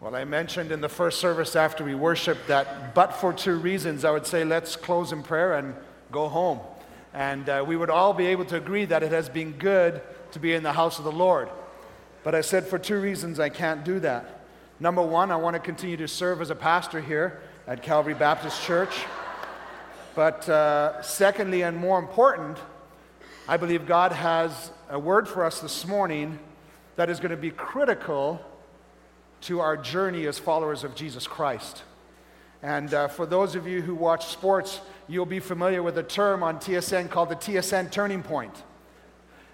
Well, I mentioned in the first service after we worshiped that, but for two reasons, I would say let's close in prayer and go home. And uh, we would all be able to agree that it has been good to be in the house of the Lord. But I said for two reasons I can't do that. Number one, I want to continue to serve as a pastor here at Calvary Baptist Church. But uh, secondly, and more important, I believe God has a word for us this morning that is going to be critical to our journey as followers of Jesus Christ. And uh, for those of you who watch sports, you'll be familiar with a term on TSN called the TSN turning point.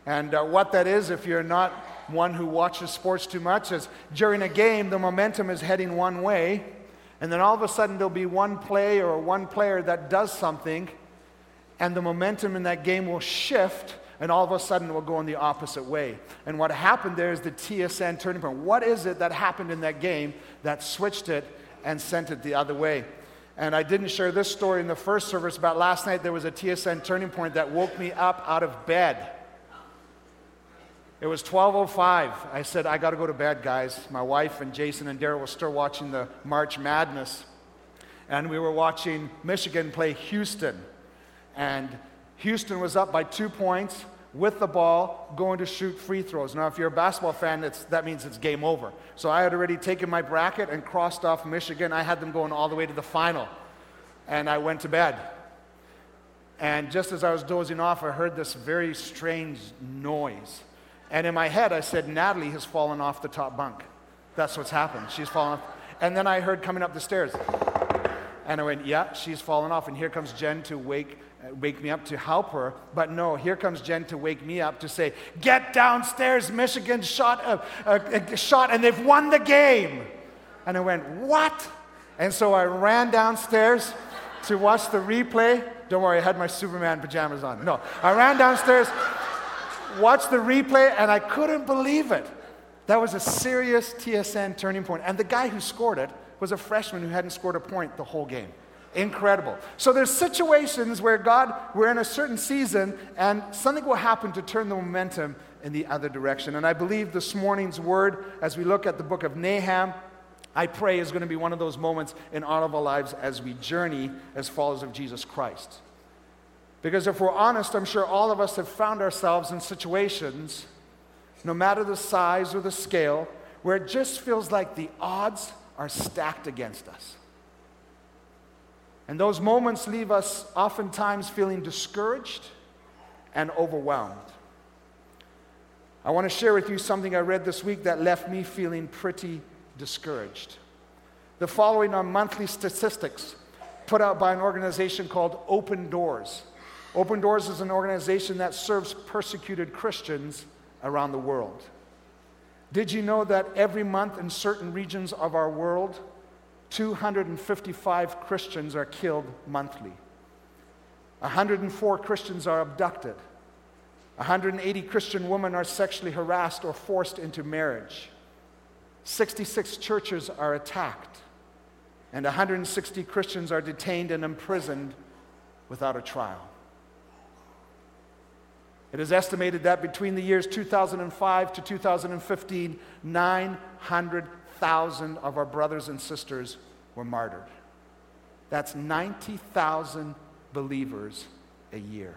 And uh, what that is, if you're not one who watches sports too much, is during a game, the momentum is heading one way, and then all of a sudden there'll be one play or one player that does something, and the momentum in that game will shift and all of a sudden it will go in the opposite way. And what happened there is the TSN turning point. What is it that happened in that game that switched it and sent it the other way? And I didn't share this story in the first service, but last night there was a TSN turning point that woke me up out of bed. It was 12:05. I said, "I got to go to bed, guys." My wife and Jason and Daryl were still watching the March Madness, and we were watching Michigan play Houston. And Houston was up by two points with the ball, going to shoot free throws. Now, if you're a basketball fan, that means it's game over. So I had already taken my bracket and crossed off Michigan. I had them going all the way to the final. And I went to bed. And just as I was dozing off, I heard this very strange noise. And in my head, I said, Natalie has fallen off the top bunk. That's what's happened. She's fallen off. And then I heard coming up the stairs. And I went, Yeah, she's fallen off. And here comes Jen to wake Uh, wake me up to help her. But no, here comes Jen to wake me up to say, Get downstairs, Michigan shot, a, a, a shot, and they've won the game. And I went, What? And so I ran downstairs to watch the replay. Don't worry, I had my Superman pajamas on. No, I ran downstairs, watched the replay, and I couldn't believe it. That was a serious TSN turning point. And the guy who scored it was a freshman who hadn't scored a point the whole game. Incredible. So there's situations where God, we're in a certain season and something will happen to turn the momentum in the other direction. And I believe this morning's word, as we look at the book of Nahum, I pray is going to be one of those moments in all of our lives as we journey as followers of Jesus Christ. Because if we're honest, I'm sure all of us have found ourselves in situations, no matter the size or the scale, where it just feels like the odds are stacked against us. And those moments leave us oftentimes feeling discouraged and overwhelmed. I want to share with you something I read this week that left me feeling pretty discouraged. The following are monthly statistics put out by an organization called Open Doors. Open Doors is an organization that serves persecuted Christians around the world. Did you know that every month in certain regions of our world, 255 Christians are killed monthly. 104 Christians are abducted. 180 Christian women are sexually harassed or forced into marriage. 66 churches are attacked. And 160 Christians are detained and imprisoned without a trial. It is estimated that between the years 2005 to 2015, 900 90,000 of our brothers and sisters were martyred. That's 90,000 believers a year.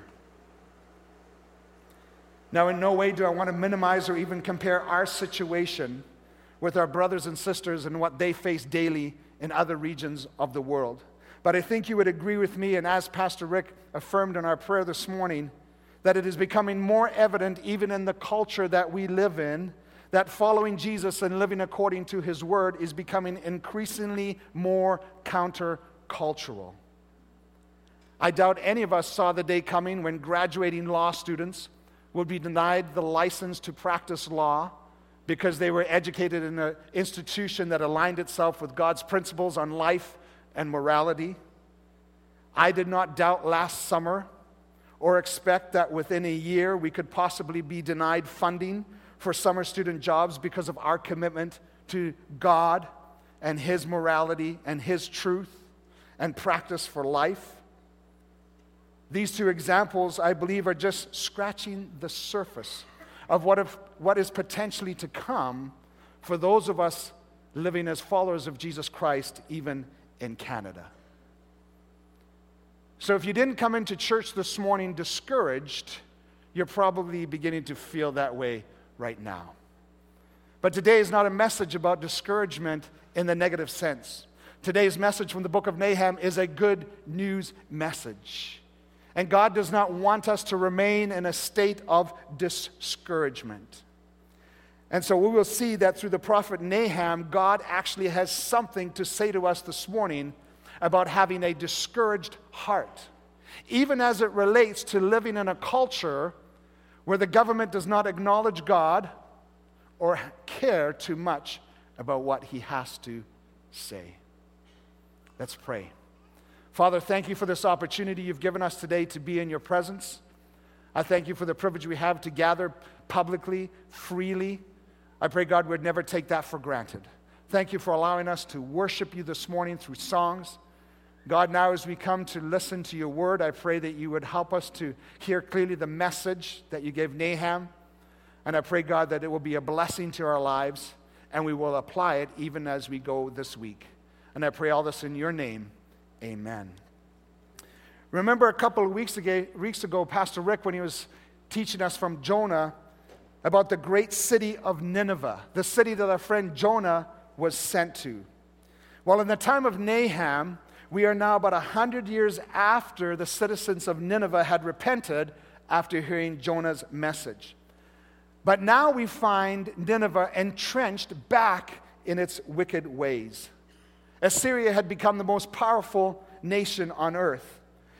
Now, in no way do I want to minimize or even compare our situation with our brothers and sisters and what they face daily in other regions of the world. But I think you would agree with me, and as Pastor Rick affirmed in our prayer this morning, that it is becoming more evident, even in the culture that we live in, that following Jesus and living according to his word is becoming increasingly more countercultural. I doubt any of us saw the day coming when graduating law students would be denied the license to practice law because they were educated in an institution that aligned itself with God's principles on life and morality. I did not doubt last summer or expect that within a year we could possibly be denied funding for summer student jobs because of our commitment to God and His morality and His truth and practice for life. These two examples, I believe, are just scratching the surface of what, if, what is potentially to come for those of us living as followers of Jesus Christ, even in Canada. So if you didn't come into church this morning discouraged, you're probably beginning to feel that way right now. But today is not a message about discouragement in the negative sense. Today's message from the book of Nahum is a good news message. And God does not want us to remain in a state of discouragement. And so we will see that through the prophet Nahum, God actually has something to say to us this morning about having a discouraged heart, even as it relates to living in a culture where the government does not acknowledge God or care too much about what he has to say. Let's pray. Father, thank you for this opportunity you've given us today to be in your presence. I thank you for the privilege we have to gather publicly, freely. I pray, God, we'd never take that for granted. Thank you for allowing us to worship you this morning through songs. God, now as we come to listen to your word, I pray that you would help us to hear clearly the message that you gave Nahum. And I pray, God, that it will be a blessing to our lives and we will apply it even as we go this week. And I pray all this in your name. Amen. Remember a couple of weeks ago, weeks ago, Pastor Rick, when he was teaching us from Jonah about the great city of Nineveh, the city that our friend Jonah was sent to. Well, in the time of Nahum, we are now about 100 years after the citizens of Nineveh had repented after hearing Jonah's message. But now we find Nineveh entrenched back in its wicked ways. Assyria had become the most powerful nation on earth.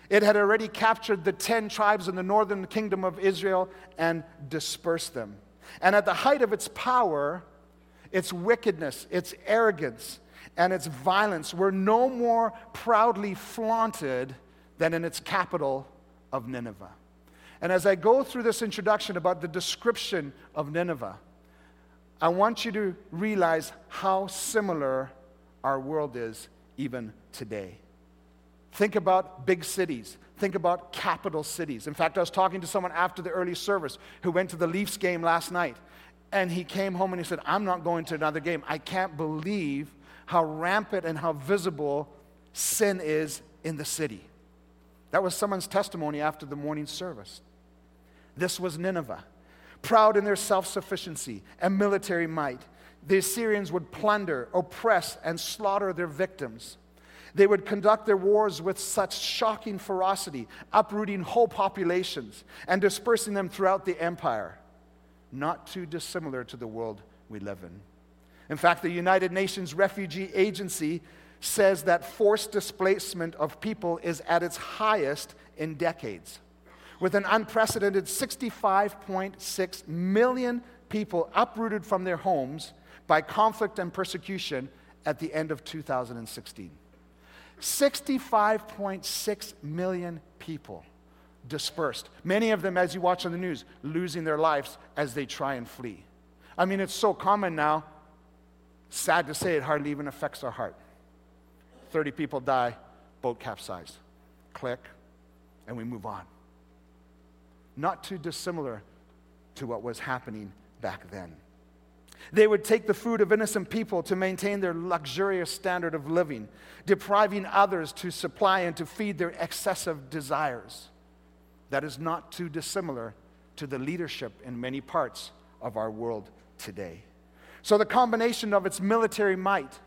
It had already captured the 10 tribes in the northern kingdom of Israel and dispersed them. And at the height of its power, its wickedness, its arrogance, and its violence were no more proudly flaunted than in its capital of Nineveh. And as I go through this introduction about the description of Nineveh, I want you to realize how similar our world is even today. Think about big cities. Think about capital cities. In fact, I was talking to someone after the early service who went to the Leafs game last night. And he came home and he said, I'm not going to another game. I can't believe how rampant and how visible sin is in the city. That was someone's testimony after the morning service. This was Nineveh. Proud in their self sufficiency and military might, the Assyrians would plunder, oppress, and slaughter their victims. They would conduct their wars with such shocking ferocity, uprooting whole populations and dispersing them throughout the empire. Not too dissimilar to the world we live in. In fact, the United Nations Refugee Agency says that forced displacement of people is at its highest in decades, with an unprecedented 65.6 million people uprooted from their homes by conflict and persecution at the end of 2016. 65.6 million people dispersed. Many of them, as you watch on the news, losing their lives as they try and flee. I mean, it's so common now Sad to say, it hardly even affects our heart. 30 people die, boat capsized. Click, and we move on. Not too dissimilar to what was happening back then. They would take the food of innocent people to maintain their luxurious standard of living, depriving others to supply and to feed their excessive desires. That is not too dissimilar to the leadership in many parts of our world today. So, the combination of its military might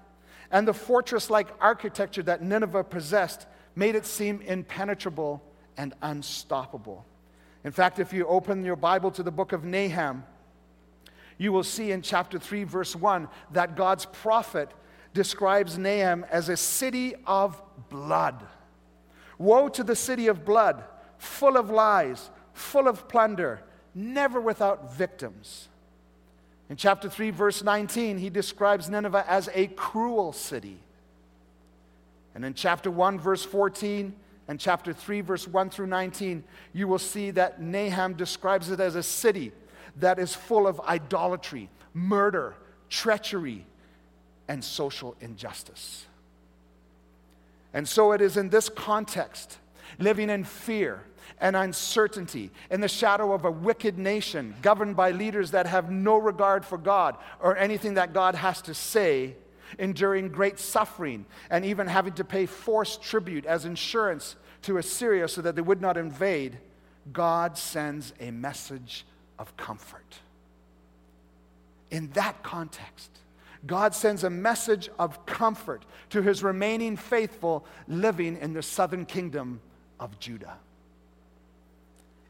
and the fortress like architecture that Nineveh possessed made it seem impenetrable and unstoppable. In fact, if you open your Bible to the book of Nahum, you will see in chapter 3, verse 1, that God's prophet describes Nahum as a city of blood. Woe to the city of blood, full of lies, full of plunder, never without victims. In chapter 3, verse 19, he describes Nineveh as a cruel city. And in chapter 1, verse 14, and chapter 3, verse 1 through 19, you will see that Nahum describes it as a city that is full of idolatry, murder, treachery, and social injustice. And so it is in this context, living in fear, and uncertainty in the shadow of a wicked nation governed by leaders that have no regard for God or anything that God has to say, enduring great suffering, and even having to pay forced tribute as insurance to Assyria so that they would not invade, God sends a message of comfort. In that context, God sends a message of comfort to his remaining faithful living in the southern kingdom of Judah.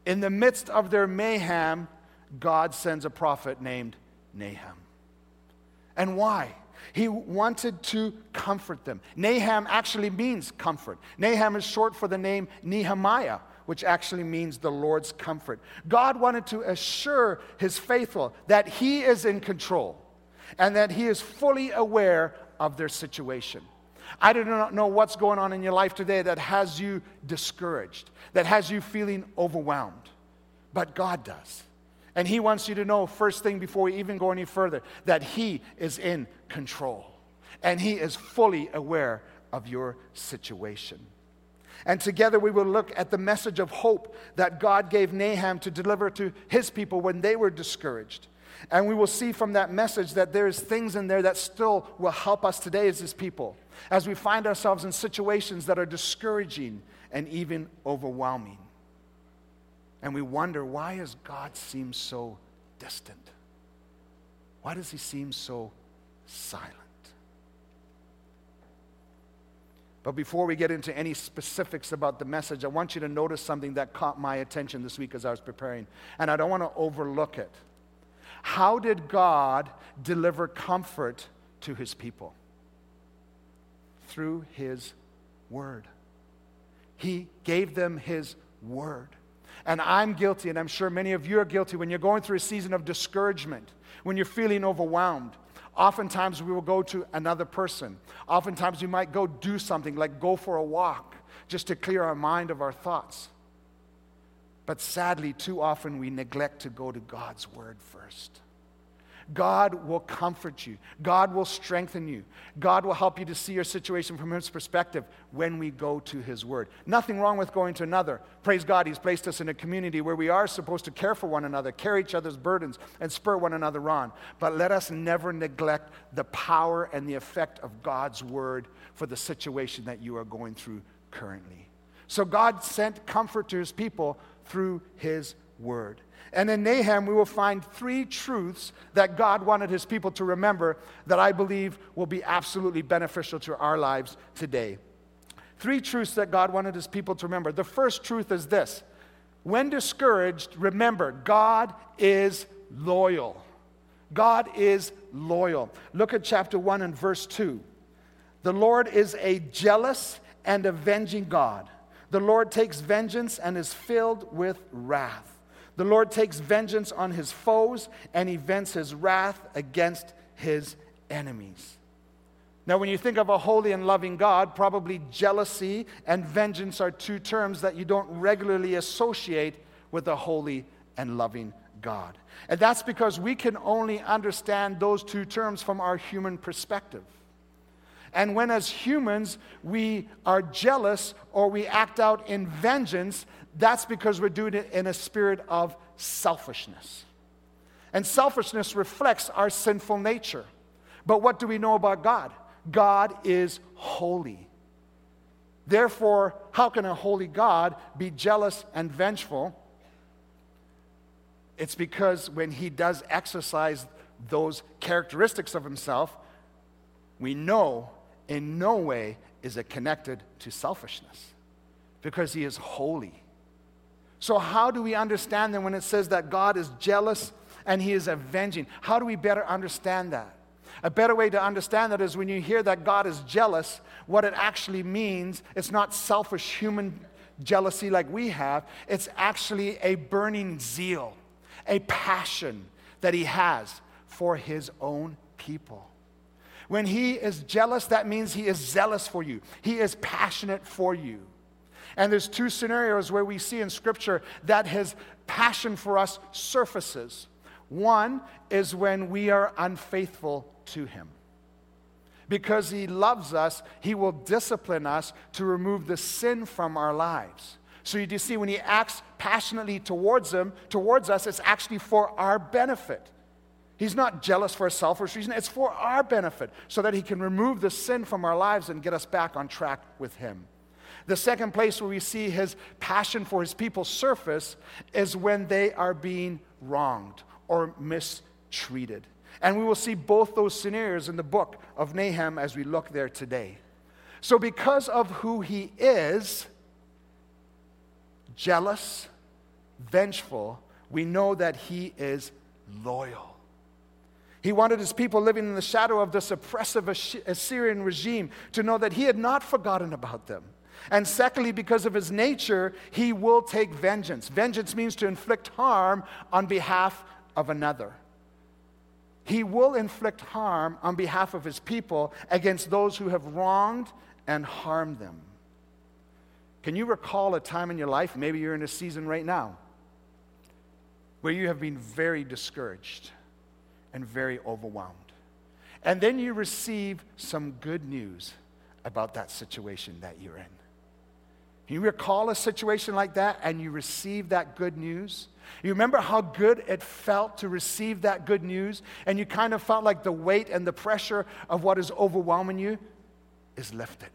In the midst of their mayhem, God sends a prophet named Nahum. And why? He wanted to comfort them. Nahum actually means comfort. Nahum is short for the name Nehemiah, which actually means the Lord's comfort. God wanted to assure his faithful that he is in control and that he is fully aware of their situation. I do not know what's going on in your life today that has you discouraged, that has you feeling overwhelmed, but God does. And He wants you to know, first thing before we even go any further, that He is in control and He is fully aware of your situation. And together we will look at the message of hope that God gave Nahum to deliver to his people when they were discouraged. And we will see from that message that there's things in there that still will help us today as his people, as we find ourselves in situations that are discouraging and even overwhelming. And we wonder, why does God seem so distant? Why does he seem so silent? But before we get into any specifics about the message, I want you to notice something that caught my attention this week as I was preparing, and I don't want to overlook it. How did God deliver comfort to his people? Through his word. He gave them his word. And I'm guilty, and I'm sure many of you are guilty when you're going through a season of discouragement, when you're feeling overwhelmed. Oftentimes, we will go to another person. Oftentimes, we might go do something like go for a walk just to clear our mind of our thoughts. But sadly, too often we neglect to go to God's Word first. God will comfort you. God will strengthen you. God will help you to see your situation from His perspective when we go to His Word. Nothing wrong with going to another. Praise God, He's placed us in a community where we are supposed to care for one another, carry each other's burdens, and spur one another on. But let us never neglect the power and the effect of God's Word for the situation that you are going through currently. So God sent comfort to His people through His Word. And in Nahum, we will find three truths that God wanted his people to remember that I believe will be absolutely beneficial to our lives today. Three truths that God wanted his people to remember. The first truth is this when discouraged, remember, God is loyal. God is loyal. Look at chapter 1 and verse 2. The Lord is a jealous and avenging God. The Lord takes vengeance and is filled with wrath. The Lord takes vengeance on his foes and he vents his wrath against his enemies. Now, when you think of a holy and loving God, probably jealousy and vengeance are two terms that you don't regularly associate with a holy and loving God. And that's because we can only understand those two terms from our human perspective. And when, as humans, we are jealous or we act out in vengeance, that's because we're doing it in a spirit of selfishness. And selfishness reflects our sinful nature. But what do we know about God? God is holy. Therefore, how can a holy God be jealous and vengeful? It's because when he does exercise those characteristics of himself, we know in no way is it connected to selfishness because he is holy. So, how do we understand then when it says that God is jealous and he is avenging? How do we better understand that? A better way to understand that is when you hear that God is jealous, what it actually means, it's not selfish human jealousy like we have, it's actually a burning zeal, a passion that he has for his own people. When he is jealous, that means he is zealous for you, he is passionate for you. And there's two scenarios where we see in Scripture that his passion for us surfaces. One is when we are unfaithful to him. Because he loves us, he will discipline us to remove the sin from our lives. So you see, when he acts passionately towards him, towards us, it's actually for our benefit. He's not jealous for a selfish reason, it's for our benefit, so that He can remove the sin from our lives and get us back on track with Him. The second place where we see His passion for His people surface is when they are being wronged or mistreated. And we will see both those scenarios in the book of Nahum as we look there today. So, because of who He is, jealous, vengeful, we know that He is loyal. He wanted his people living in the shadow of this oppressive Assyrian regime to know that he had not forgotten about them. And secondly, because of his nature, he will take vengeance. Vengeance means to inflict harm on behalf of another. He will inflict harm on behalf of his people against those who have wronged and harmed them. Can you recall a time in your life, maybe you're in a season right now, where you have been very discouraged? and very overwhelmed. And then you receive some good news about that situation that you're in. You recall a situation like that and you receive that good news? You remember how good it felt to receive that good news? And you kind of felt like the weight and the pressure of what is overwhelming you is lifted.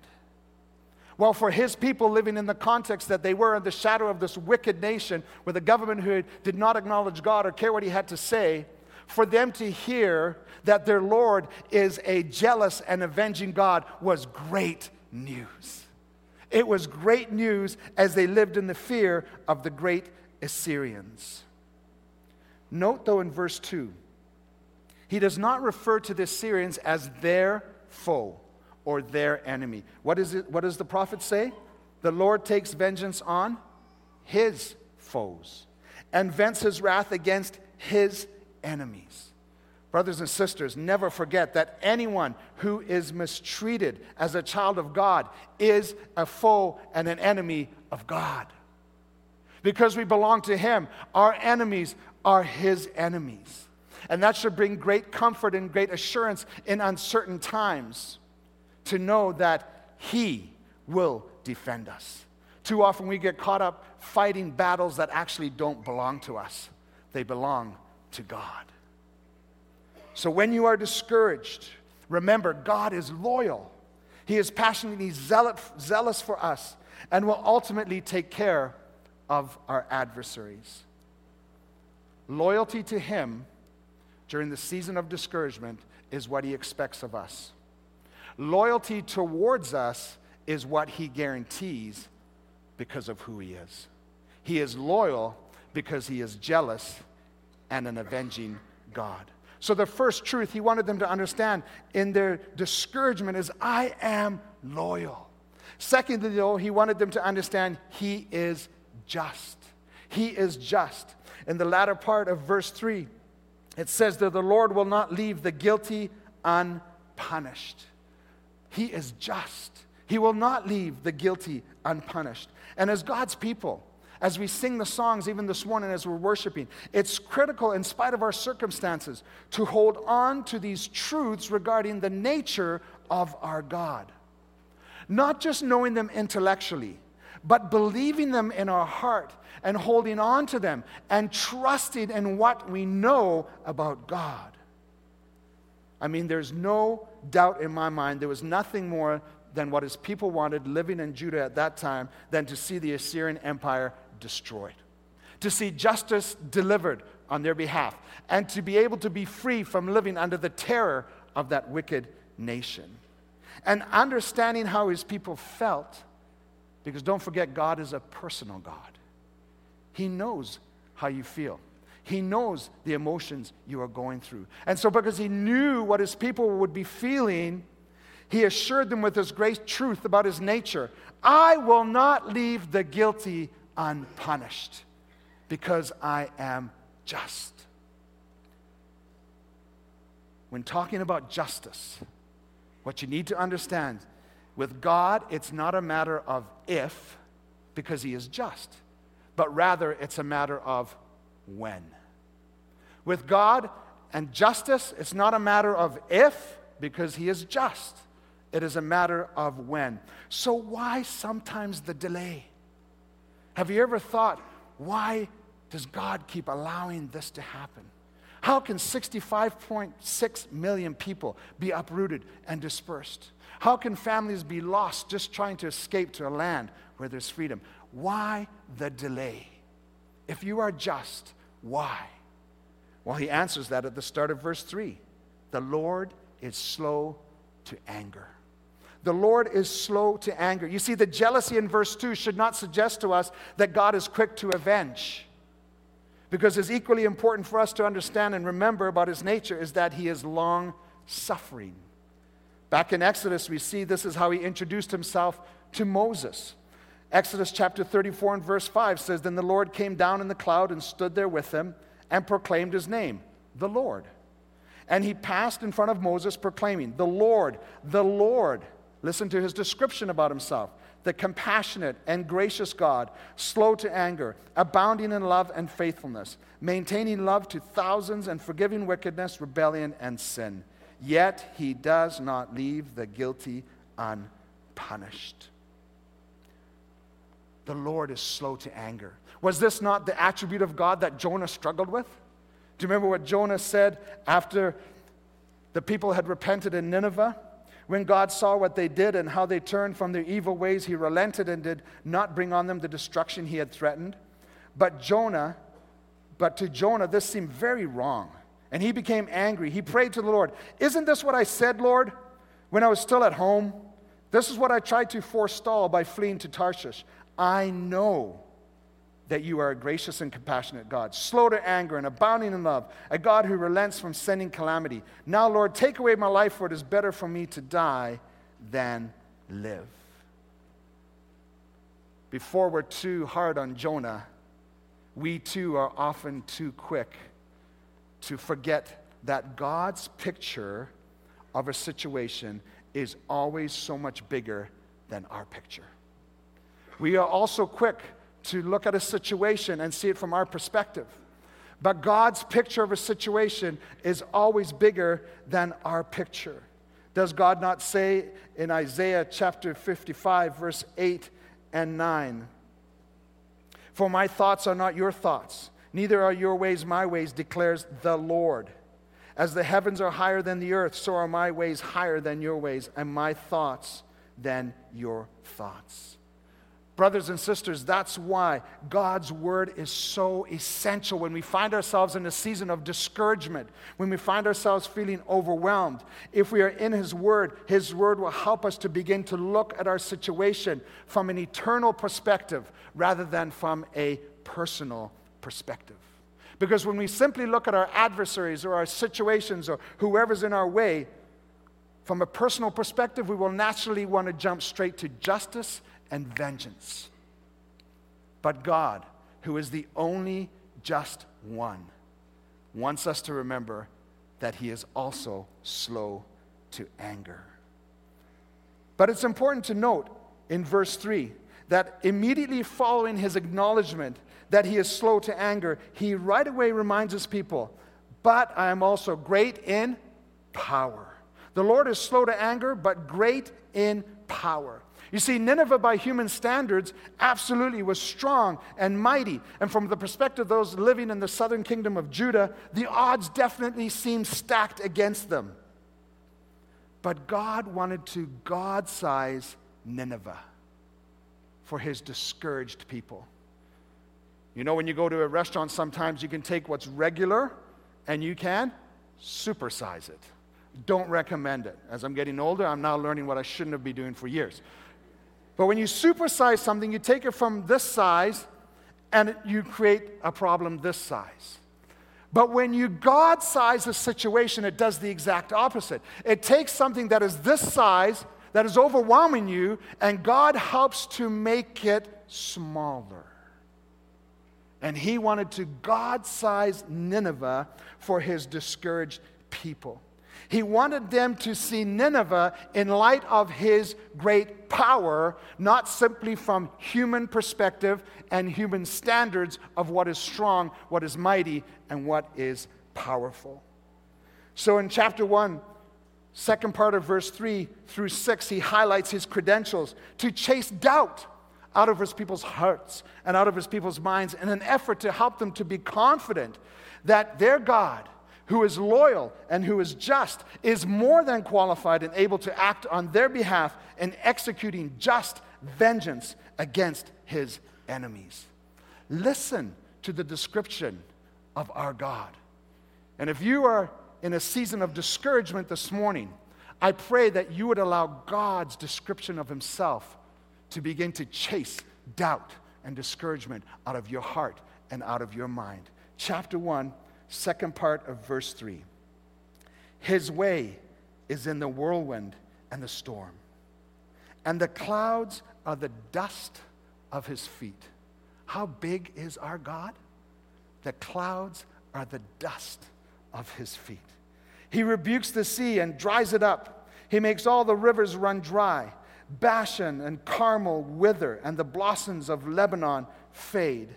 Well, for his people living in the context that they were in the shadow of this wicked nation with a government who did not acknowledge God or care what he had to say, for them to hear that their Lord is a jealous and avenging God was great news. It was great news as they lived in the fear of the great Assyrians. Note, though, in verse 2, he does not refer to the Assyrians as their foe or their enemy. What, is it, what does the prophet say? The Lord takes vengeance on his foes and vents his wrath against his enemies. Brothers and sisters, never forget that anyone who is mistreated as a child of God is a foe and an enemy of God. Because we belong to Him, our enemies are His enemies. And that should bring great comfort and great assurance in uncertain times to know that He will defend us. Too often we get caught up fighting battles that actually don't belong to us, they belong to God. So when you are discouraged, remember God is loyal. He is passionately zealous for us and will ultimately take care of our adversaries. Loyalty to Him during the season of discouragement is what He expects of us. Loyalty towards us is what He guarantees because of who He is. He is loyal because He is jealous and an avenging God. So, the first truth he wanted them to understand in their discouragement is I am loyal. Secondly, though, he wanted them to understand he is just. He is just. In the latter part of verse 3, it says that the Lord will not leave the guilty unpunished. He is just. He will not leave the guilty unpunished. And as God's people, as we sing the songs, even this morning as we're worshiping. It's critical, in spite of our circumstances, to hold on to these truths regarding the nature of our God. Not just knowing them intellectually, but believing them in our heart and holding on to them and trusting in what we know about God. I mean, there's no doubt in my mind there was nothing more than what his people wanted living in Judah at that time than to see the Assyrian Empire destroyed, to see justice delivered on their behalf, and to be able to be free from living under the terror of that wicked nation. And understanding how his people felt, because don't forget, God is a personal God. He knows how you feel. He knows the emotions you are going through. And so, because he knew what his people would be feeling, he assured them with his great truth about his nature I will not leave the guilty unpunished because I am just. When talking about justice, what you need to understand with God, it's not a matter of if, because He is just, but rather it's a matter of when. With God and justice, it's not a matter of if, because He is just. It is a matter of when. So, why sometimes the delay? Have you ever thought, why does God keep allowing this to happen? How can 65.6 million people be uprooted and dispersed? How can families be lost just trying to escape to a land where there's freedom? Why the delay? If you are just, why? Well, he answers that at the start of verse 3. The Lord is slow to anger. The Lord is slow to anger. You see, the jealousy in verse 2 should not suggest to us that God is quick to avenge. Because it's equally important for us to understand and remember about his nature is that he is long suffering. Back in Exodus, we see this is how he introduced himself to Moses. Exodus chapter 34 and verse 5 says, Then the Lord came down in the cloud and stood there with him and proclaimed his name, the Lord. And he passed in front of Moses, proclaiming, The Lord, the Lord. Listen to his description about himself the compassionate and gracious God, slow to anger, abounding in love and faithfulness, maintaining love to thousands, and forgiving wickedness, rebellion, and sin. Yet he does not leave the guilty unpunished. The Lord is slow to anger. Was this not the attribute of God that Jonah struggled with? Do you remember what Jonah said after the people had repented in Nineveh? When God saw what they did and how they turned from their evil ways, he relented and did not bring on them the destruction he had threatened. But Jonah, but to Jonah, this seemed very wrong. And he became angry. He prayed to the Lord, Isn't this what I said, Lord, when I was still at home? This is what I tried to forestall by fleeing to Tarshish. I know that you are a gracious and compassionate God, slow to anger and abounding in love, a God who relents from sending calamity. Now, Lord, take away my life, for it is better for me to die than live. Before we're too hard on Jonah, we too are often too quick to forget that God's picture of a situation is always so much bigger than our picture. We are also quick to look at a situation and see it from our perspective. But God's picture of a situation is always bigger than our picture. Does God not say in Isaiah chapter 55, verse 8 and 9? For my thoughts are not your thoughts, neither are your ways my ways, declares the Lord. As the heavens are higher than the earth, so are my ways higher than your ways, and my thoughts than your thoughts. Brothers and sisters, that's why God's word is so essential when we find ourselves in a season of discouragement, when we find ourselves feeling overwhelmed. If we are in His word, His word will help us to begin to look at our situation from an eternal perspective rather than from a personal perspective. Because when we simply look at our adversaries or our situations or whoever's in our way, from a personal perspective, we will naturally want to jump straight to justice and vengeance. But God, who is the only just one, wants us to remember that He is also slow to anger. But it's important to note in verse 3 that immediately following his acknowledgement that he is slow to anger, he right away reminds his people, But I am also great in power. The Lord is slow to anger, but great in power. You see, Nineveh, by human standards, absolutely was strong and mighty. And from the perspective of those living in the southern kingdom of Judah, the odds definitely seemed stacked against them. But God wanted to God size Nineveh for his discouraged people. You know, when you go to a restaurant, sometimes you can take what's regular and you can supersize it. Don't recommend it. As I'm getting older, I'm now learning what I shouldn't have been doing for years. But when you supersize something, you take it from this size and you create a problem this size. But when you God size a situation, it does the exact opposite. It takes something that is this size, that is overwhelming you, and God helps to make it smaller. And he wanted to God size Nineveh for his discouraged people. He wanted them to see Nineveh in light of his great power, not simply from human perspective and human standards of what is strong, what is mighty, and what is powerful. So in chapter 1, second part of verse 3 through 6, he highlights his credentials to chase doubt out of his people's hearts and out of his people's minds in an effort to help them to be confident that their God who is loyal and who is just, is more than qualified and able to act on their behalf in executing just vengeance against his enemies. Listen to the description of our God. And if you are in a season of discouragement this morning, I pray that you would allow God's description of Himself to begin to chase doubt and discouragement out of your heart and out of your mind. Chapter 1, second part of verse 3. His way is in the whirlwind and the storm, and the clouds are the dust of his feet. How big is our God? The clouds are the dust of his feet. He rebukes the sea and dries it up. He makes all the rivers run dry. Bashan and Carmel wither, and the blossoms of Lebanon fade.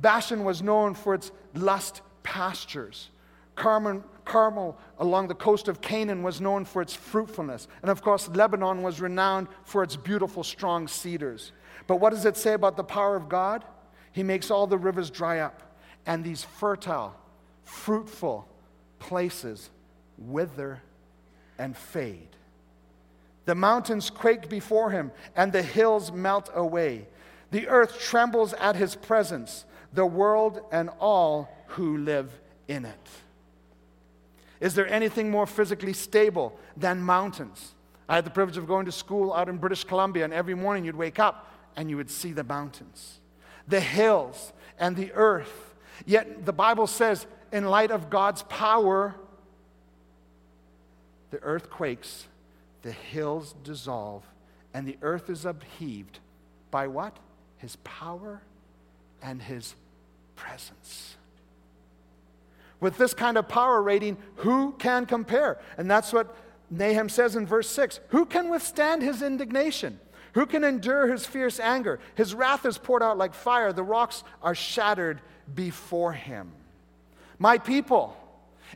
Bashan was known for its lust pastures. Carmel, Carmel along the coast of Canaan was known for its fruitfulness. And of course, Lebanon was renowned for its beautiful, strong cedars. But what does it say about the power of God? He makes all the rivers dry up, and these fertile, fruitful places wither and fade. The mountains quake before him, and the hills melt away. The earth trembles at his presence, the world and all who live in it. Is there anything more physically stable than mountains? I had the privilege of going to school out in British Columbia, and every morning you'd wake up and you would see the mountains, the hills, and the earth. Yet the Bible says, in light of God's power, the earth quakes, the hills dissolve, and the earth is upheaved by what? His power and his presence. With this kind of power rating, who can compare? And that's what Nahum says in verse 6 Who can withstand his indignation? Who can endure his fierce anger? His wrath is poured out like fire, the rocks are shattered before him. My people,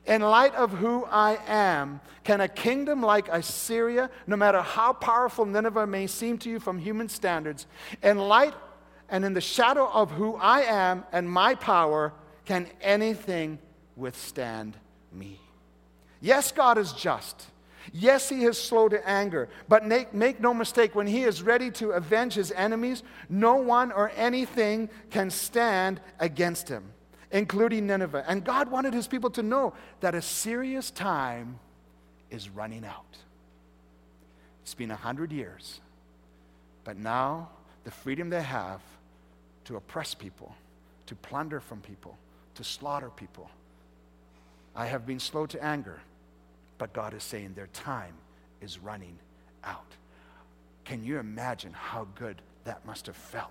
in light of who I am, can a kingdom like Assyria, no matter how powerful Nineveh may seem to you from human standards, in light and in the shadow of who I am and my power, can anything withstand me? Yes, God is just. Yes, he is slow to anger, but make, make, no mistake, when he is ready to avenge his enemies, no one or anything can stand against him, including Nineveh. And God wanted his people to know that Assyria's time is running out. It's been a hundred years, but now the freedom they have to oppress people, to plunder from people, to slaughter people. I have been slow to anger but God is saying their time is running out. Can you imagine how good that must have felt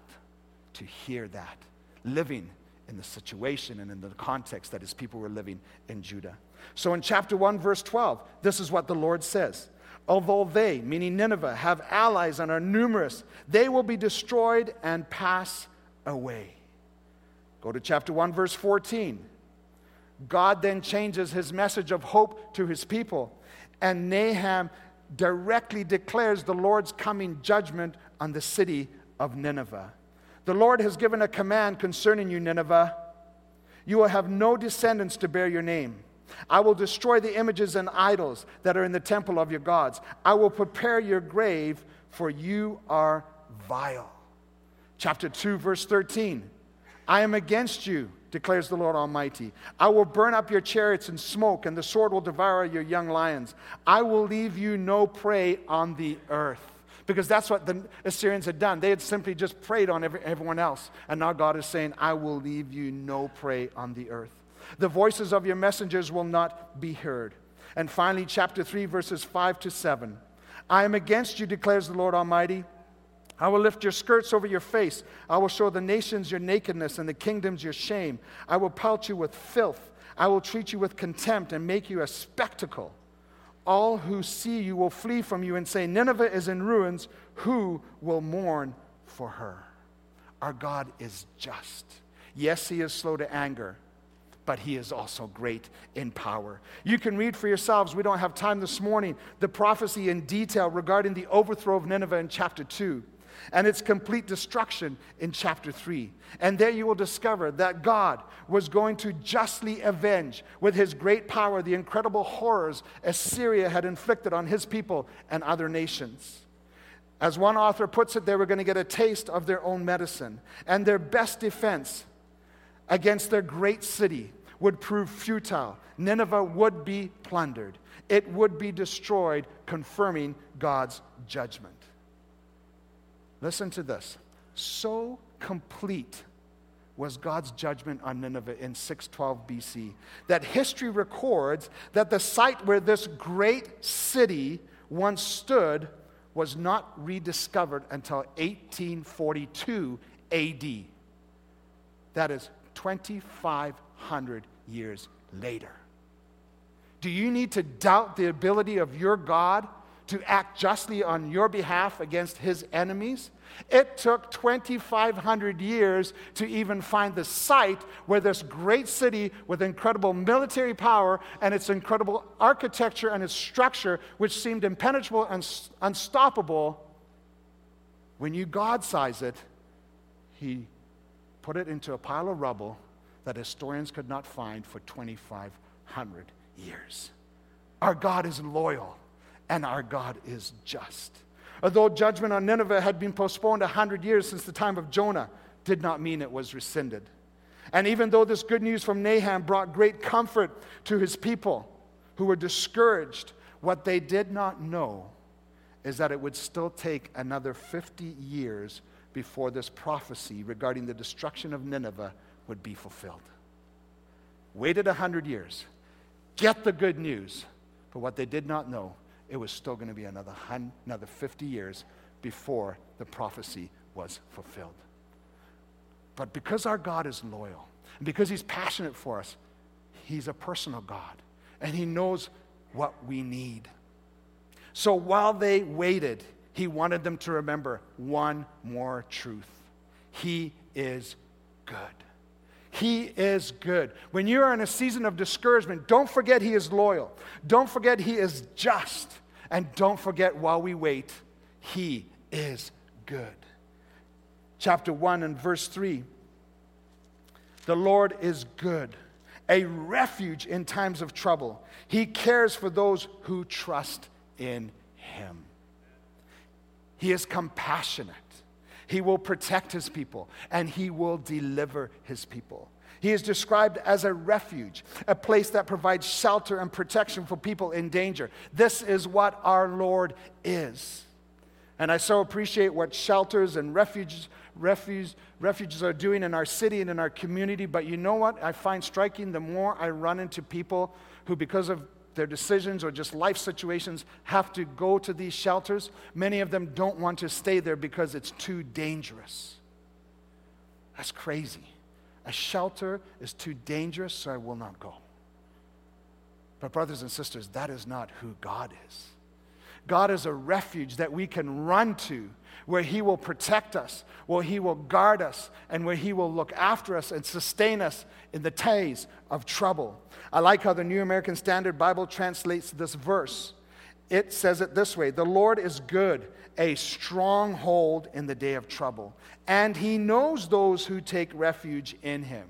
to hear that, living in the situation and in the context that his people were living in Judah? So in chapter 1, verse 12, this is what the Lord says. Although they, meaning Nineveh, have allies and are numerous, they will be destroyed and pass away. Go to chapter 1, verse 14. God then changes his message of hope to his people, and Nahum directly declares the Lord's coming judgment on the city of Nineveh. The Lord has given a command concerning you, Nineveh. You will have no descendants to bear your name. I will destroy the images and idols that are in the temple of your gods. I will prepare your grave, for you are vile. Chapter 2, verse 13. I am against you declares the Lord Almighty. I will burn up your chariots in smoke, and the sword will devour your young lions. I will leave you no prey on the earth. Because that's what the Assyrians had done. They had simply just preyed on every, everyone else. And now God is saying, I will leave you no prey on the earth. The voices of your messengers will not be heard. And finally, chapter 3, verses 5 to 7. I am against you, declares the Lord Almighty I will lift your skirts over your face. I will show the nations your nakedness and the kingdoms your shame. I will pelt you with filth. I will treat you with contempt and make you a spectacle. All who see you will flee from you and say, Nineveh is in ruins. Who will mourn for her? Our God is just. Yes, He is slow to anger, but He is also great in power. You can read for yourselves, we don't have time this morning, the prophecy in detail regarding the overthrow of Nineveh in chapter 2. And its complete destruction in chapter 3. And there you will discover that God was going to justly avenge with his great power the incredible horrors Assyria had inflicted on his people and other nations. As one author puts it, they were going to get a taste of their own medicine, and their best defense against their great city would prove futile. Nineveh would be plundered, it would be destroyed, confirming God's judgment. Listen to this. So complete was God's judgment on Nineveh in 612 BC that history records that the site where this great city once stood was not rediscovered until 1842 AD. That is 2,500 years later. Do you need to doubt the ability of your God to act justly on your behalf against his enemies? It took 2,500 years to even find the site where this great city with incredible military power and its incredible architecture and its structure, which seemed impenetrable and unstoppable, when you God size it, he put it into a pile of rubble that historians could not find for 2,500 years. Our God is loyal and our God is just. Although judgment on Nineveh had been postponed 100 years since the time of Jonah, did not mean it was rescinded. And even though this good news from Nahum brought great comfort to his people who were discouraged, what they did not know is that it would still take another 50 years before this prophecy regarding the destruction of Nineveh would be fulfilled. Waited 100 years, get the good news. But what they did not know it was still going to be another, another 50 years before the prophecy was fulfilled. But because our God is loyal, and because He's passionate for us, He's a personal God, and He knows what we need. So while they waited, He wanted them to remember one more truth He is good. He is good. When you are in a season of discouragement, don't forget He is loyal. Don't forget He is just. And don't forget while we wait, He is good. Chapter 1 and verse 3 The Lord is good, a refuge in times of trouble. He cares for those who trust in Him. He is compassionate. He will protect his people and he will deliver his people. He is described as a refuge, a place that provides shelter and protection for people in danger. This is what our Lord is. And I so appreciate what shelters and refuges, refuge, refuges are doing in our city and in our community. But you know what I find striking? The more I run into people who, because of their decisions or just life situations have to go to these shelters. Many of them don't want to stay there because it's too dangerous. That's crazy. A shelter is too dangerous, so I will not go. But, brothers and sisters, that is not who God is. God is a refuge that we can run to where He will protect us, where He will guard us, and where He will look after us and sustain us in the days of trouble. I like how the New American Standard Bible translates this verse. It says it this way The Lord is good, a stronghold in the day of trouble, and He knows those who take refuge in Him.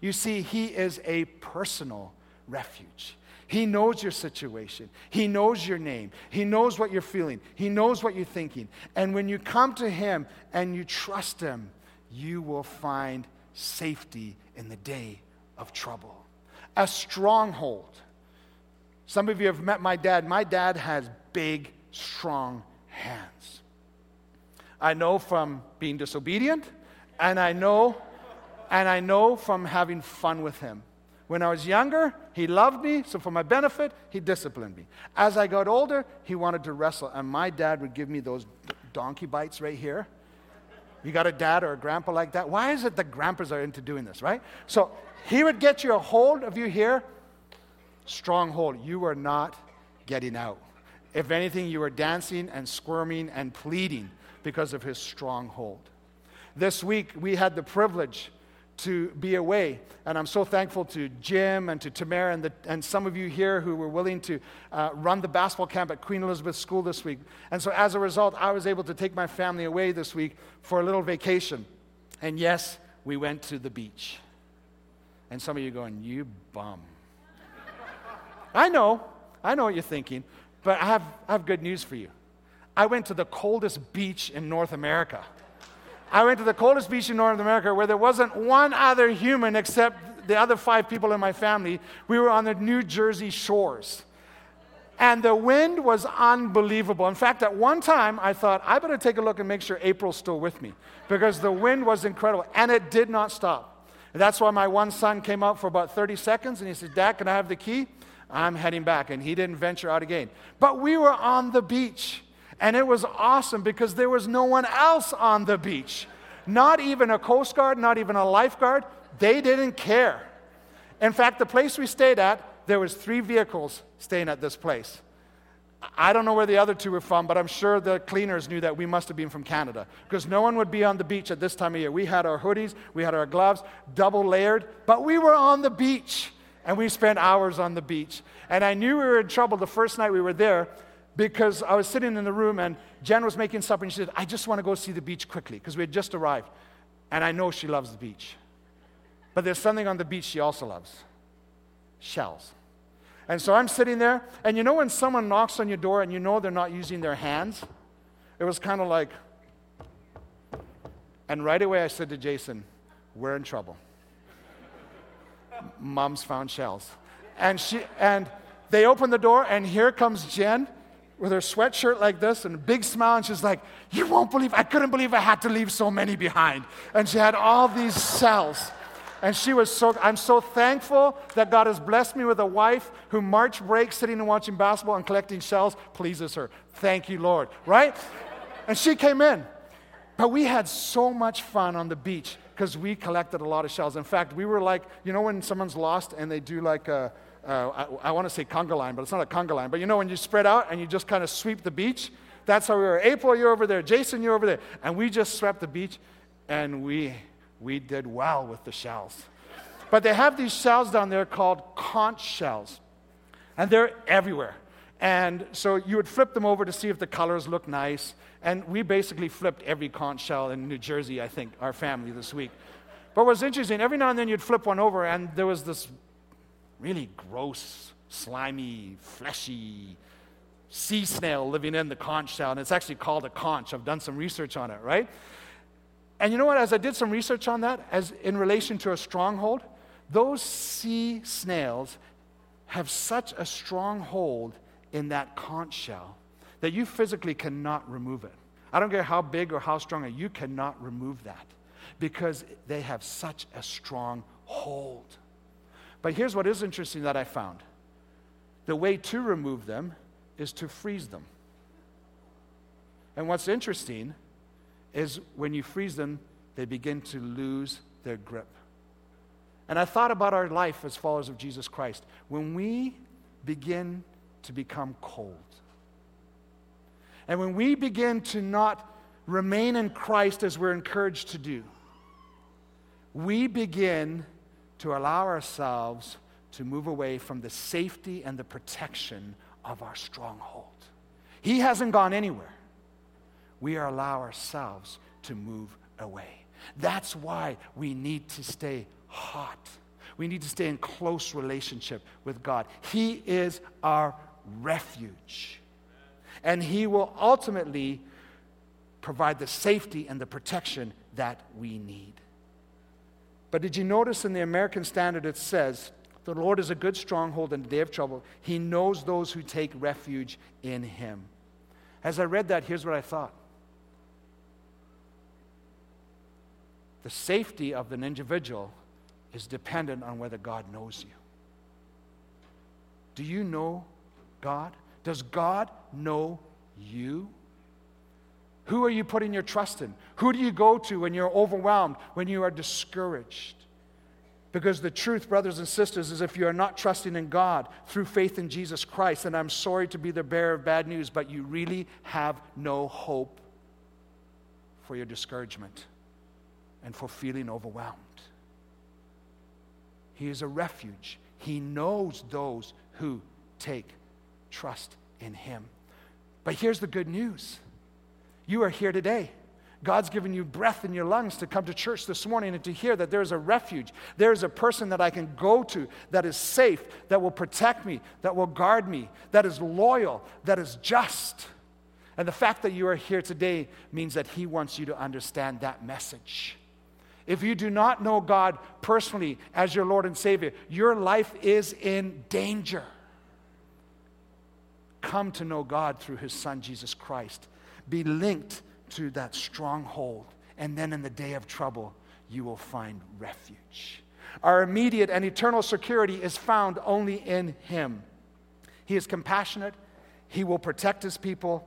You see, He is a personal refuge. He knows your situation. He knows your name. He knows what you're feeling. He knows what you're thinking. And when you come to Him and you trust Him, you will find safety in the day of trouble. A stronghold. Some of you have met my dad. My dad has big, strong hands. I know from being disobedient, and I know, and I know from having fun with him. When I was younger, he loved me, so for my benefit, he disciplined me. As I got older, he wanted to wrestle, and my dad would give me those donkey bites right here. You got a dad or a grandpa like that? Why is it that grandpas are into doing this, right? So he would get you a hold of you here, strong hold. You are not getting out. If anything, you are dancing and squirming and pleading because of his strong hold. This week, we had the privilege to be away. And I'm so thankful to Jim and to Tamara and, the, and some of you here who were willing to uh, run the basketball camp at Queen Elizabeth School this week. And so as a result, I was able to take my family away this week for a little vacation. And yes, we went to the beach. And some of you going, you bum. I know, I know what you're thinking, but I have, I have good news for you. I went to the coldest beach in North America. I went to the coldest beach in North America where there wasn't one other human except the other five people in my family. We were on the New Jersey shores. And the wind was unbelievable. In fact, at one time, I thought, I better take a look and make sure April's still with me because the wind was incredible. And it did not stop. And that's why my one son came out for about 30 seconds and he said, Dad, can I have the key? I'm heading back. And he didn't venture out again. But we were on the beach. And it was awesome because there was no one else on the beach. Not even a Coast Guard, not even a lifeguard. They didn't care. In fact, the place we stayed at, there was three vehicles staying at this place. I don't know where the other two were from, but I'm sure the cleaners knew that we must have been from Canada because no one would be on the beach at this time of year. We had our hoodies, we had our gloves, double layered, but we were on the beach and we spent hours on the beach. And I knew we were in trouble the first night we were there because I was sitting in the room and Jen was making supper and she said, I just want to go see the beach quickly because we had just arrived. And I know she loves the beach. But there's something on the beach she also loves shells. And so I'm sitting there, and you know when someone knocks on your door and you know they're not using their hands? It was kind of like, and right away I said to Jason, We're in trouble. Mom's found shells. And, she, and they open the door, and here comes Jen with her sweatshirt like this and a big smile, and she's like, You won't believe, I couldn't believe I had to leave so many behind. And she had all these cells. And she was so, I'm so thankful that God has blessed me with a wife who March break sitting and watching basketball and collecting shells pleases her. Thank you, Lord. Right? And she came in. But we had so much fun on the beach because we collected a lot of shells. In fact, we were like, you know, when someone's lost and they do like a, uh, I, I want to say conga line, but it's not a conga line. But you know, when you spread out and you just kind of sweep the beach, that's how we were. April, you're over there. Jason, you're over there. And we just swept the beach and we, we did well with the shells. But they have these shells down there called conch shells, and they're everywhere. And so you would flip them over to see if the colors look nice. And we basically flipped every conch shell in New Jersey, I think, our family this week. But what's interesting, every now and then you'd flip one over, and there was this really gross, slimy, fleshy sea snail living in the conch shell. And it's actually called a conch. I've done some research on it, right? And you know what? As I did some research on that, as in relation to a stronghold, those sea snails have such a strong hold in that conch shell that you physically cannot remove it. I don't care how big or how strong, you cannot remove that because they have such a strong hold. But here's what is interesting that I found the way to remove them is to freeze them. And what's interesting is when you freeze them, they begin to lose their grip. And I thought about our life as followers of Jesus Christ. When we begin to become cold, and when we begin to not remain in Christ as we're encouraged to do, we begin to allow ourselves to move away from the safety and the protection of our stronghold. He hasn't gone anywhere. We allow ourselves to move away. That's why we need to stay hot. We need to stay in close relationship with God. He is our refuge. And He will ultimately provide the safety and the protection that we need. But did you notice in the American Standard it says, the Lord is a good stronghold in the day of trouble. He knows those who take refuge in him. As I read that, here's what I thought the safety of an individual is dependent on whether God knows you. Do you know God? Does God know you? Who are you putting your trust in? Who do you go to when you're overwhelmed, when you are discouraged? Because the truth, brothers and sisters, is if you are not trusting in God through faith in Jesus Christ, and I'm sorry to be the bearer of bad news, but you really have no hope for your discouragement and for feeling overwhelmed. He is a refuge. He knows those who take trust in Him. But here's the good news you are here today. God's given you breath in your lungs to come to church this morning and to hear that there's a refuge. There's a person that I can go to that is safe, that will protect me, that will guard me, that is loyal, that is just. And the fact that you are here today means that He wants you to understand that message. If you do not know God personally as your Lord and Savior, your life is in danger. Come to know God through His Son, Jesus Christ. Be linked to that stronghold. And then in the day of trouble, you will find refuge. Our immediate and eternal security is found only in Him. He is compassionate, He will protect His people.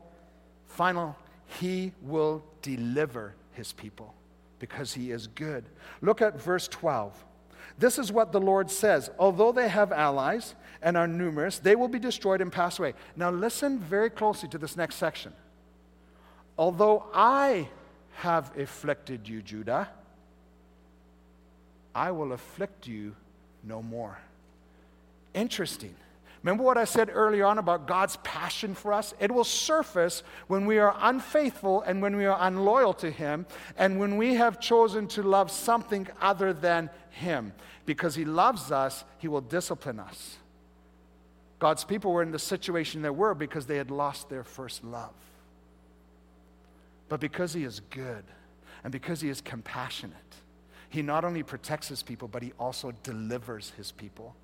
Final, He will deliver His people because He is good. Look at verse 12. This is what the Lord says. Although they have allies and are numerous, they will be destroyed and pass away. Now, listen very closely to this next section. Although I have afflicted you, Judah, I will afflict you no more. Interesting. Remember what I said earlier on about God's passion for us? It will surface when we are unfaithful and when we are unloyal to Him and when we have chosen to love something other than Him. Because He loves us, He will discipline us. God's people were in the situation they were because they had lost their first love. But because He is good and because He is compassionate, He not only protects His people, but He also delivers His people.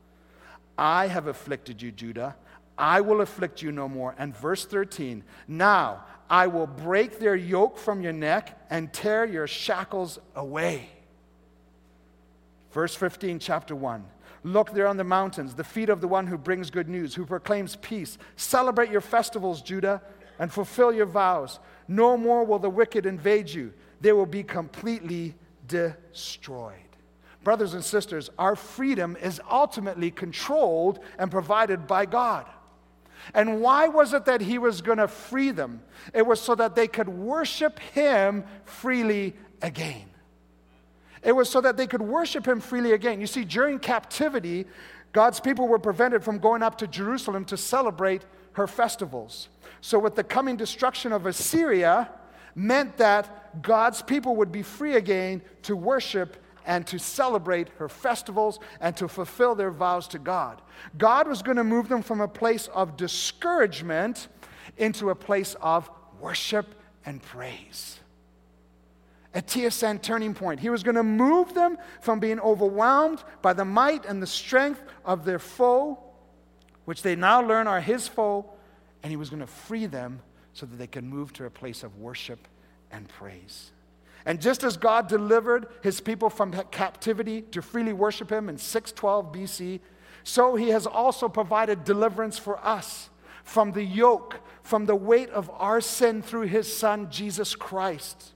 I have afflicted you, Judah. I will afflict you no more. And verse 13, now I will break their yoke from your neck and tear your shackles away. Verse 15, chapter 1. Look there on the mountains, the feet of the one who brings good news, who proclaims peace. Celebrate your festivals, Judah, and fulfill your vows. No more will the wicked invade you, they will be completely destroyed. Brothers and sisters, our freedom is ultimately controlled and provided by God. And why was it that He was going to free them? It was so that they could worship Him freely again. It was so that they could worship Him freely again. You see, during captivity, God's people were prevented from going up to Jerusalem to celebrate her festivals. So, with the coming destruction of Assyria, meant that God's people would be free again to worship and to celebrate her festivals and to fulfill their vows to God. God was going to move them from a place of discouragement into a place of worship and praise. A TSN turning point. He was going to move them from being overwhelmed by the might and the strength of their foe, which they now learn are his foe, and he was going to free them so that they could move to a place of worship and praise. And just as God delivered his people from captivity to freely worship him in 612 BC, so he has also provided deliverance for us from the yoke, from the weight of our sin through his son, Jesus Christ.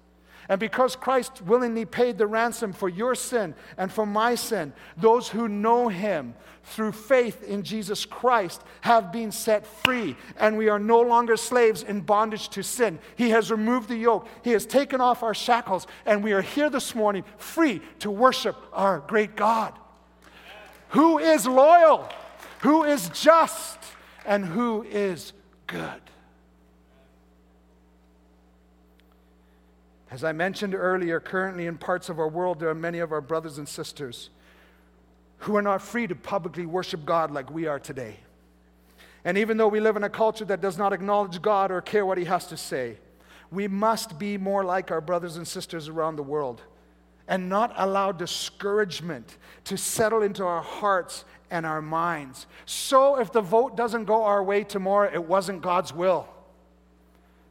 And because Christ willingly paid the ransom for your sin and for my sin, those who know him through faith in Jesus Christ have been set free. And we are no longer slaves in bondage to sin. He has removed the yoke, He has taken off our shackles, and we are here this morning free to worship our great God. Who is loyal, who is just, and who is good. As I mentioned earlier, currently in parts of our world, there are many of our brothers and sisters who are not free to publicly worship God like we are today. And even though we live in a culture that does not acknowledge God or care what He has to say, we must be more like our brothers and sisters around the world and not allow discouragement to settle into our hearts and our minds. So, if the vote doesn't go our way tomorrow, it wasn't God's will.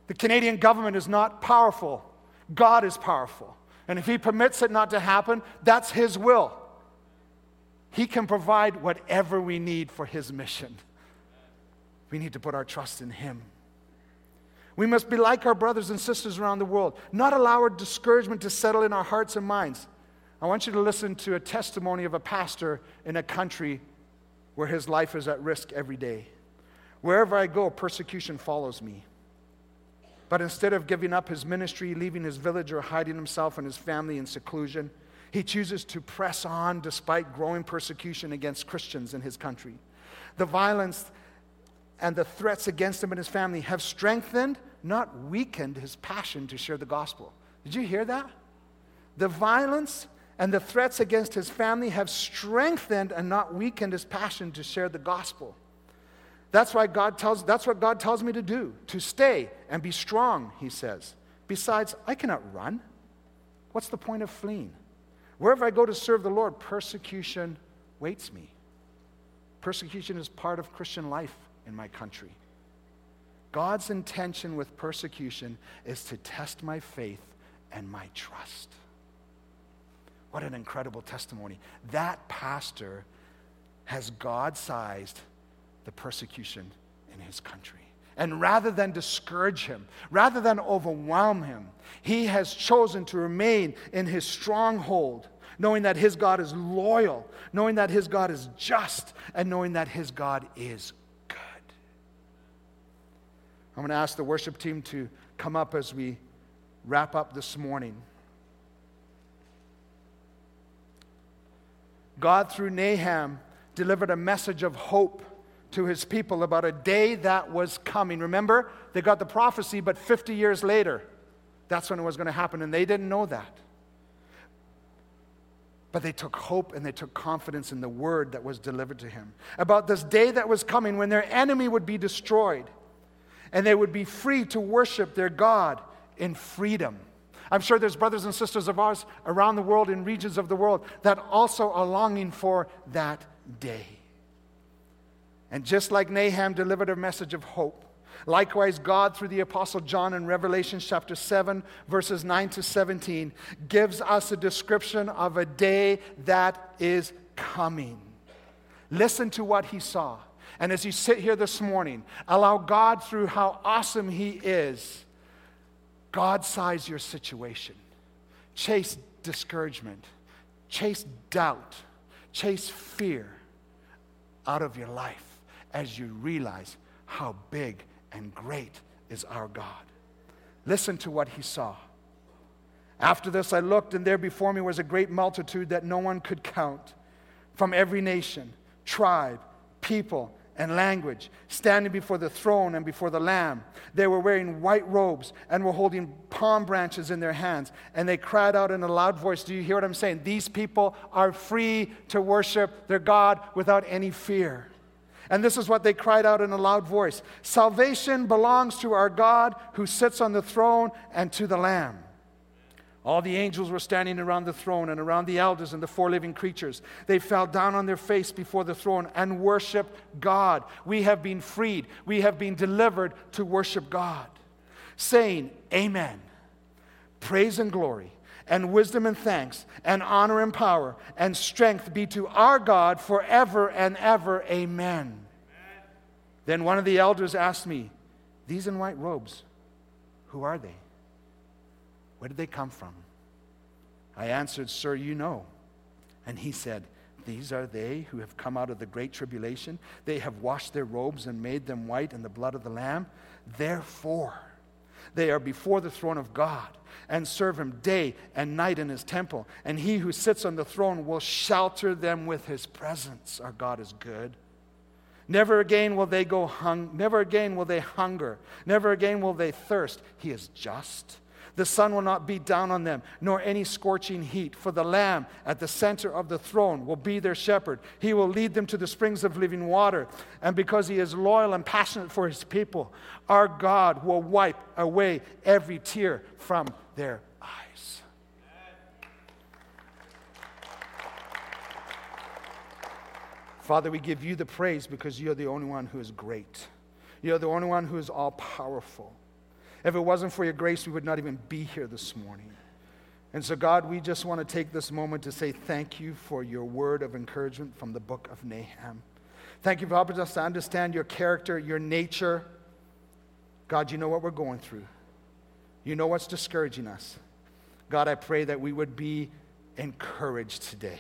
The Canadian government is not powerful. God is powerful. And if He permits it not to happen, that's His will. He can provide whatever we need for His mission. We need to put our trust in Him. We must be like our brothers and sisters around the world, not allow our discouragement to settle in our hearts and minds. I want you to listen to a testimony of a pastor in a country where his life is at risk every day. Wherever I go, persecution follows me. But instead of giving up his ministry, leaving his village, or hiding himself and his family in seclusion, He chooses to press on despite growing persecution against Christians in his country. The violence and the threats against him and his family have strengthened, not weakened, his passion to share the gospel. Did you hear that? The violence and the threats against his family have strengthened and not weakened his passion to share the gospel. That's why God tells that's what God tells me to do, to stay and be strong, he says. Besides, I cannot run. What's the point of fleeing? Wherever I go to serve the Lord, persecution waits me. Persecution is part of Christian life in my country. God's intention with persecution is to test my faith and my trust. What an incredible testimony. That pastor has God sized the persecution in his country. And rather than discourage him, rather than overwhelm him, he has chosen to remain in his stronghold, knowing that his God is loyal, knowing that his God is just, and knowing that his God is good. I'm going to ask the worship team to come up as we wrap up this morning. God, through Nahum, delivered a message of hope to his people about a day that was coming. Remember, they got the prophecy, but 50 years later, that's when it was going to happen, and they didn't know that. But they took hope and they took confidence in the word that was delivered to him about this day that was coming when their enemy would be destroyed and they would be free to worship their God in freedom. I'm sure there's brothers and sisters of ours around the world in regions of the world that also are longing for that day. And just like Nahum delivered a message of hope, likewise, God, through the Apostle John in Revelation chapter 7, verses 9 to 17, gives us a description of a day that is coming. Listen to what he saw. And as you sit here this morning, allow God, through how awesome he is, God size your situation. Chase discouragement, chase doubt, chase fear out of your life as you realize how big and great is our God. Listen to what he saw. After this, I looked, and there before me was a great multitude that no one could count from every nation, tribe, people, and language, standing before the throne and before the Lamb. They were wearing white robes and were holding palm branches in their hands. And they cried out in a loud voice Do you hear what I'm saying? These people are free to worship their God without any fear. And this is what they cried out in a loud voice Salvation belongs to our God who sits on the throne and to the Lamb. All the angels were standing around the throne and around the elders and the four living creatures. They fell down on their face before the throne and worshiped God. We have been freed, we have been delivered to worship God, saying, Amen. Praise and glory, and wisdom and thanks, and honor and power, and strength be to our God forever and ever. Amen. Then one of the elders asked me, These in white robes, who are they? Where did they come from? I answered, Sir, you know. And he said, These are they who have come out of the great tribulation. They have washed their robes and made them white in the blood of the Lamb. Therefore, they are before the throne of God and serve him day and night in his temple. And he who sits on the throne will shelter them with his presence. Our God is good. Never again will they go hung, never again will they hunger. Never again will they thirst. He is just the sun will not beat down on them, nor any scorching heat. For the Lamb at the center of the throne will be their shepherd. He will lead them to the springs of living water. And because he is loyal and passionate for his people, our God will wipe away every tear from their Father, we give you the praise because you're the only one who is great. You're the only one who is all powerful. If it wasn't for your grace, we would not even be here this morning. And so, God, we just want to take this moment to say thank you for your word of encouragement from the book of Nahum. Thank you for helping us to understand your character, your nature. God, you know what we're going through. You know what's discouraging us. God, I pray that we would be encouraged today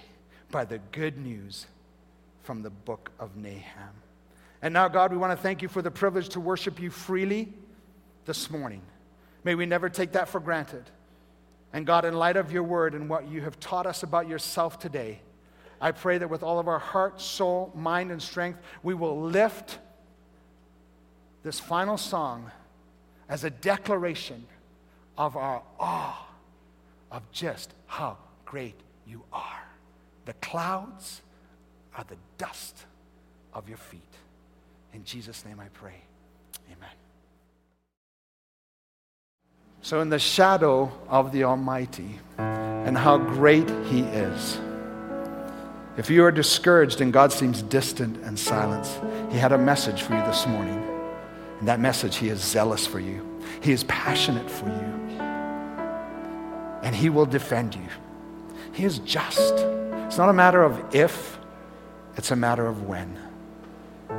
by the good news from the book of Nahum. And now, God, we want to thank you for the privilege to worship you freely this morning. May we never take that for granted. And God, in light of your word and what you have taught us about yourself today, I pray that with all of our heart, soul, mind, and strength, we will lift this final song as a declaration of our awe of just how great you are. The clouds are the dust of your feet. In Jesus' name I pray. Amen. So, in the shadow of the Almighty and how great He is, if you are discouraged and God seems distant and silent, He had a message for you this morning. And that message, He is zealous for you, He is passionate for you, and He will defend you. He is just. It's not a matter of if, it's a matter of when.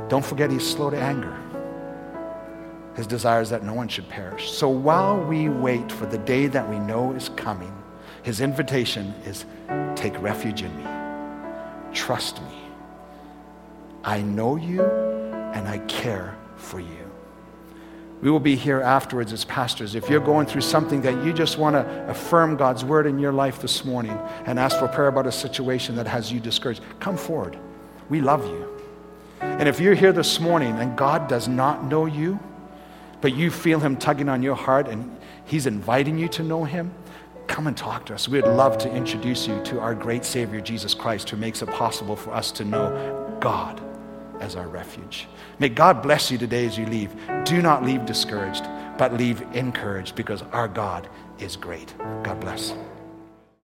Don't forget, He's slow to anger. His desire is that no one should perish. So while we wait for the day that we know is coming, His invitation is take refuge in me. Trust me. I know you and I care for you. We will be here afterwards as pastors. If you're going through something that you just want to affirm God's word in your life this morning and ask for prayer about a situation that has you discouraged, come forward. We love you. And if you're here this morning and God does not know you, but you feel Him tugging on your heart and He's inviting you to know Him, come and talk to us. We'd love to introduce you to our great Savior, Jesus Christ, who makes it possible for us to know God as our refuge. May God bless you today as you leave. Do not leave discouraged, but leave encouraged because our God is great. God bless.